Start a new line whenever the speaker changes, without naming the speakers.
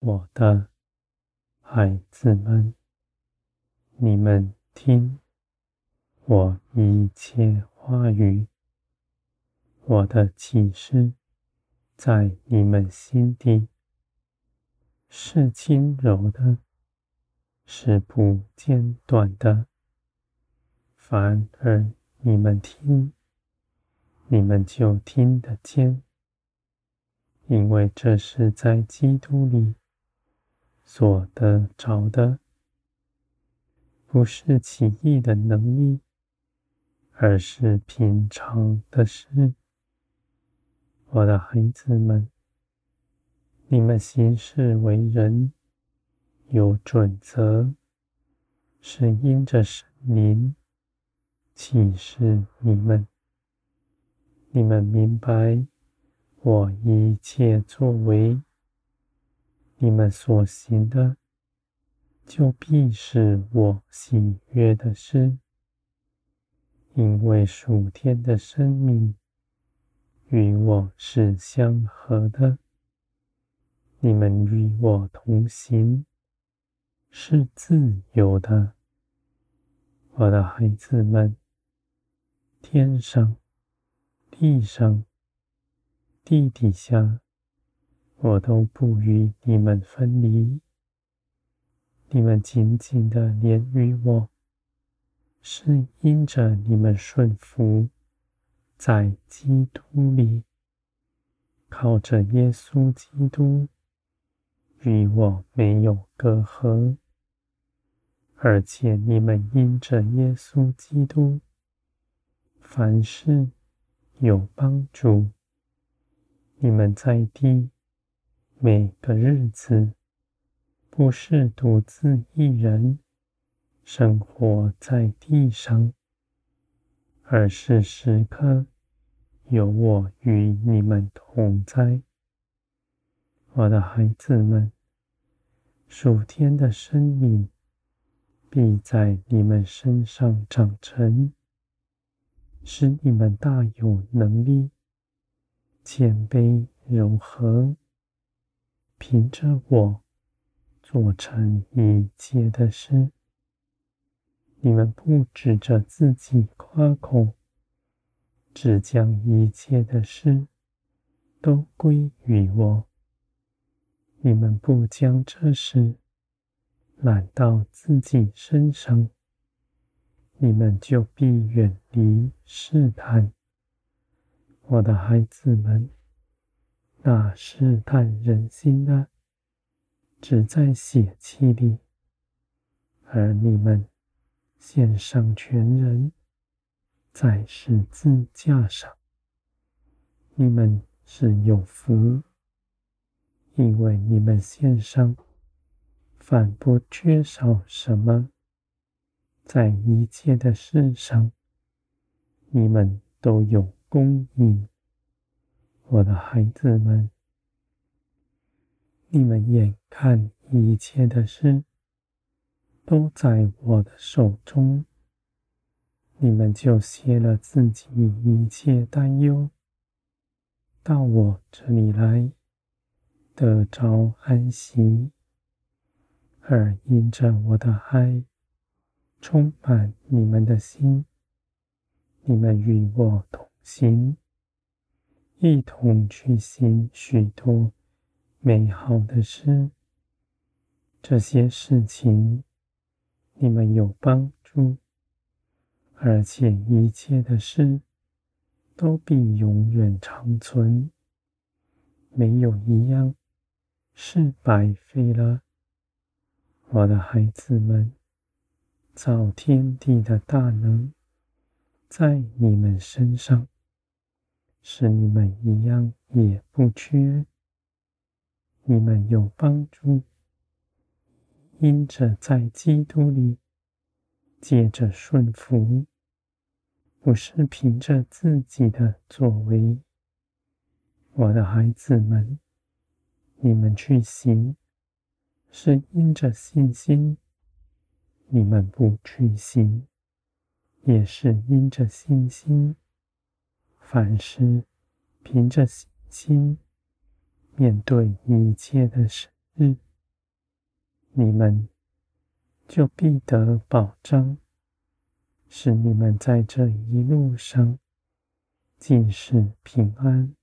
我的孩子们，你们听我一切话语，我的启示在你们心底是轻柔的，是不间断的。反而你们听，你们就听得见，因为这是在基督里。所得着的，不是奇异的能力，而是平常的事。我的孩子们，你们行事为人有准则，是因着圣灵启示你们。你们明白我一切作为。你们所行的，就必是我喜悦的事，因为属天的生命与我是相合的。你们与我同行，是自由的，我的孩子们。天上、地上、地底下。我都不与你们分离，你们紧紧的连于我，是因着你们顺服在基督里，靠着耶稣基督与我没有隔阂，而且你们因着耶稣基督凡事有帮助，你们在地。每个日子不是独自一人生活在地上，而是时刻有我与你们同在。我的孩子们，属天的生命必在你们身上长成，使你们大有能力，谦卑柔和。凭着我做成一切的事，你们不指着自己夸口，只将一切的事都归于我。你们不将这事揽到自己身上，你们就必远离试探。我的孩子们。那试探人心的，只在血气里；而你们献上全人，在十字架上，你们是有福，因为你们献上，反不缺少什么，在一切的事上，你们都有供应。我的孩子们，你们眼看一切的事都在我的手中，你们就歇了自己一切担忧，到我这里来，得着安息，而因着我的爱充满你们的心，你们与我同行。一同去行许多美好的事，这些事情你们有帮助，而且一切的事都必永远长存，没有一样是白费了。我的孩子们，造天地的大能在你们身上。是你们一样也不缺，你们有帮助，因着在基督里，借着顺服，不是凭着自己的作为。我的孩子们，你们去行，是因着信心；你们不去行，也是因着信心。凡事凭着信心面对一切的事，你们就必得保障，使你们在这一路上尽是平安。